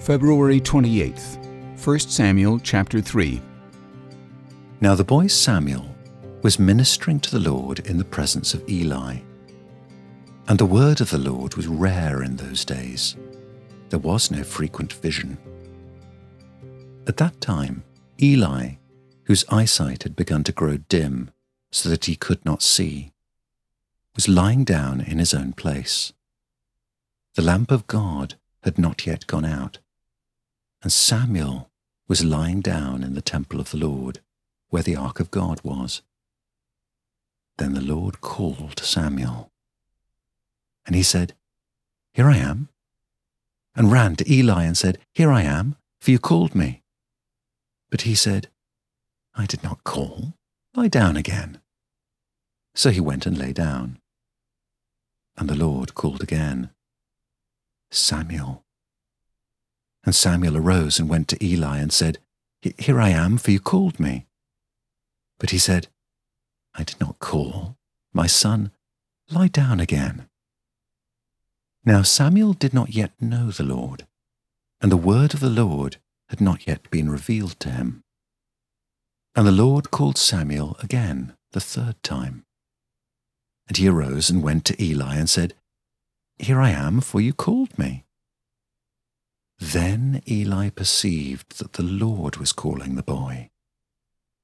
February 28th, 1 Samuel chapter 3. Now the boy Samuel was ministering to the Lord in the presence of Eli. And the word of the Lord was rare in those days. There was no frequent vision. At that time, Eli, whose eyesight had begun to grow dim so that he could not see, was lying down in his own place. The lamp of God had not yet gone out, and Samuel was lying down in the temple of the Lord, where the ark of God was. Then the Lord called Samuel. And he said, Here I am. And ran to Eli and said, Here I am, for you called me. But he said, I did not call. Lie down again. So he went and lay down. And the Lord called again, Samuel. And Samuel arose and went to Eli and said, Here I am, for you called me. But he said, I did not call. My son, lie down again. Now Samuel did not yet know the Lord, and the word of the Lord had not yet been revealed to him. And the Lord called Samuel again the third time. And he arose and went to Eli and said, Here I am, for you called me. Then Eli perceived that the Lord was calling the boy.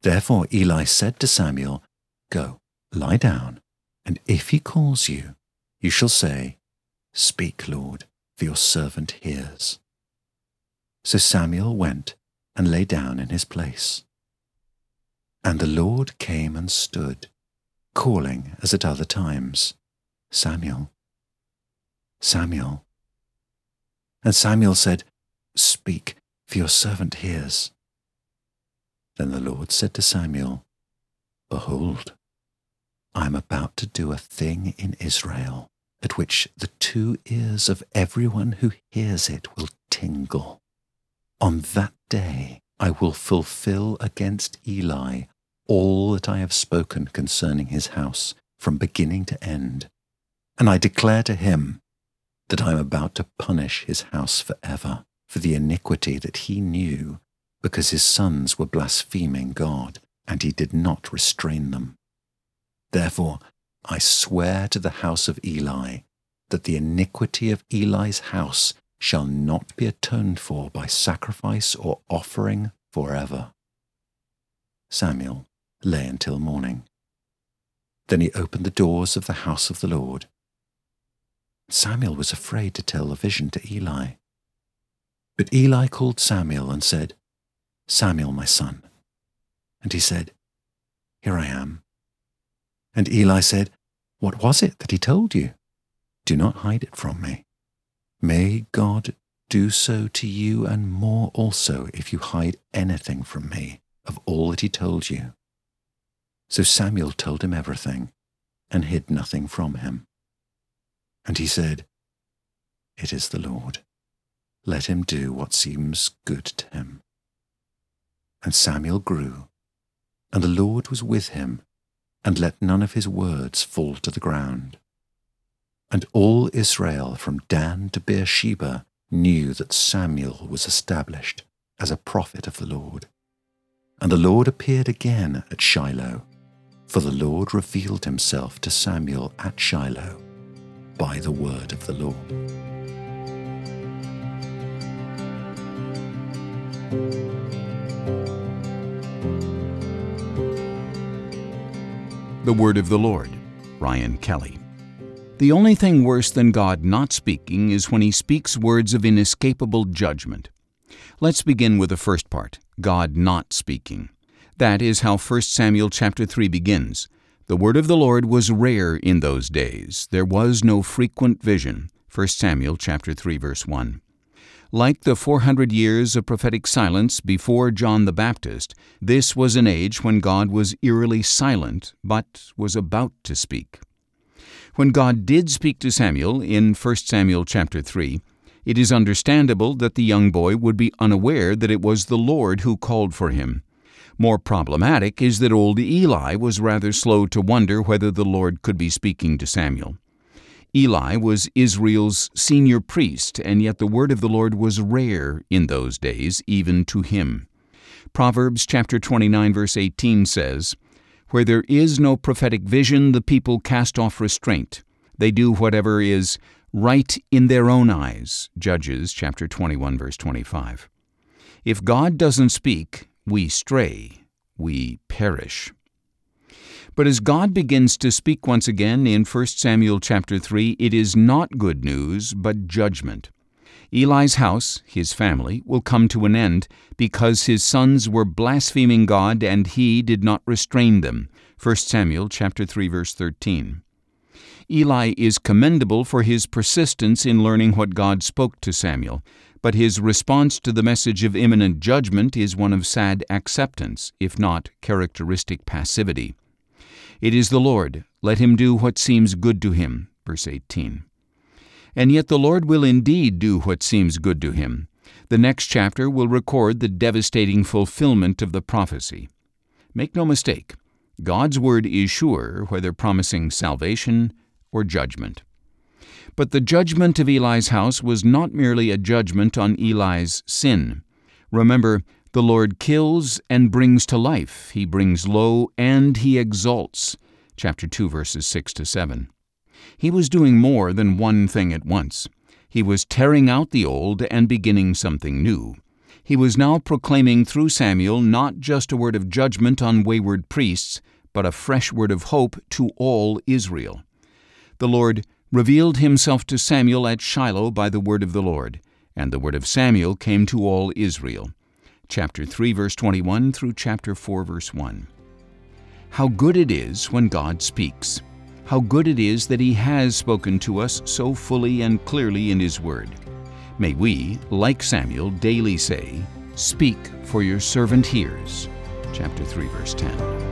Therefore Eli said to Samuel, Go, lie down, and if he calls you, you shall say, Speak, Lord, for your servant hears. So Samuel went and lay down in his place. And the Lord came and stood, calling as at other times, Samuel, Samuel. And Samuel said, Speak, for your servant hears. Then the Lord said to Samuel, Behold, I am about to do a thing in Israel at which the two ears of everyone who hears it will tingle. On that day I will fulfill against Eli all that I have spoken concerning his house from beginning to end. And I declare to him that I am about to punish his house forever for the iniquity that he knew because his sons were blaspheming God and he did not restrain them. Therefore, I swear to the house of Eli that the iniquity of Eli's house shall not be atoned for by sacrifice or offering forever. Samuel lay until morning. Then he opened the doors of the house of the Lord. Samuel was afraid to tell the vision to Eli. But Eli called Samuel and said, Samuel, my son. And he said, Here I am. And Eli said, What was it that he told you? Do not hide it from me. May God do so to you and more also if you hide anything from me of all that he told you. So Samuel told him everything and hid nothing from him. And he said, It is the Lord. Let him do what seems good to him. And Samuel grew, and the Lord was with him, and let none of his words fall to the ground. And all Israel from Dan to Beersheba knew that Samuel was established as a prophet of the Lord. And the Lord appeared again at Shiloh, for the Lord revealed himself to Samuel at Shiloh by the word of the Lord. The Word of the Lord, Ryan Kelly. The only thing worse than God not speaking is when He speaks words of inescapable judgment. Let's begin with the first part God not speaking. That is how 1 Samuel chapter 3 begins. The word of the Lord was rare in those days. There was no frequent vision. 1 Samuel chapter 3 verse 1. Like the 400 years of prophetic silence before John the Baptist, this was an age when God was eerily silent, but was about to speak. When God did speak to Samuel in 1 Samuel chapter 3, it is understandable that the young boy would be unaware that it was the Lord who called for him. More problematic is that old Eli was rather slow to wonder whether the Lord could be speaking to Samuel. Eli was Israel's senior priest, and yet the word of the Lord was rare in those days, even to him. Proverbs chapter 29 verse 18 says, Where there is no prophetic vision, the people cast off restraint. They do whatever is right in their own eyes. Judges chapter 21 verse 25. If God doesn't speak, we stray, we perish. But as God begins to speak once again in 1 Samuel chapter 3, it is not good news, but judgment. Eli's house, his family, will come to an end because his sons were blaspheming God and he did not restrain them. 1 Samuel chapter 3 verse 13. Eli is commendable for his persistence in learning what God spoke to Samuel, but his response to the message of imminent judgment is one of sad acceptance, if not characteristic passivity. It is the Lord, let him do what seems good to him. Verse 18. And yet the Lord will indeed do what seems good to him. The next chapter will record the devastating fulfillment of the prophecy. Make no mistake, God's word is sure, whether promising salvation or judgment. But the judgment of Eli's house was not merely a judgment on Eli's sin. Remember, the Lord kills and brings to life. He brings low and he exalts. Chapter 2 verses 6 to 7. He was doing more than one thing at once. He was tearing out the old and beginning something new. He was now proclaiming through Samuel not just a word of judgment on wayward priests, but a fresh word of hope to all Israel. The Lord revealed himself to Samuel at Shiloh by the word of the Lord, and the word of Samuel came to all Israel chapter 3, verse 21 through chapter 4, verse 1. How good it is when God speaks! How good it is that He has spoken to us so fully and clearly in His Word. May we, like Samuel, daily say, Speak, for your servant hears. Chapter 3, verse 10.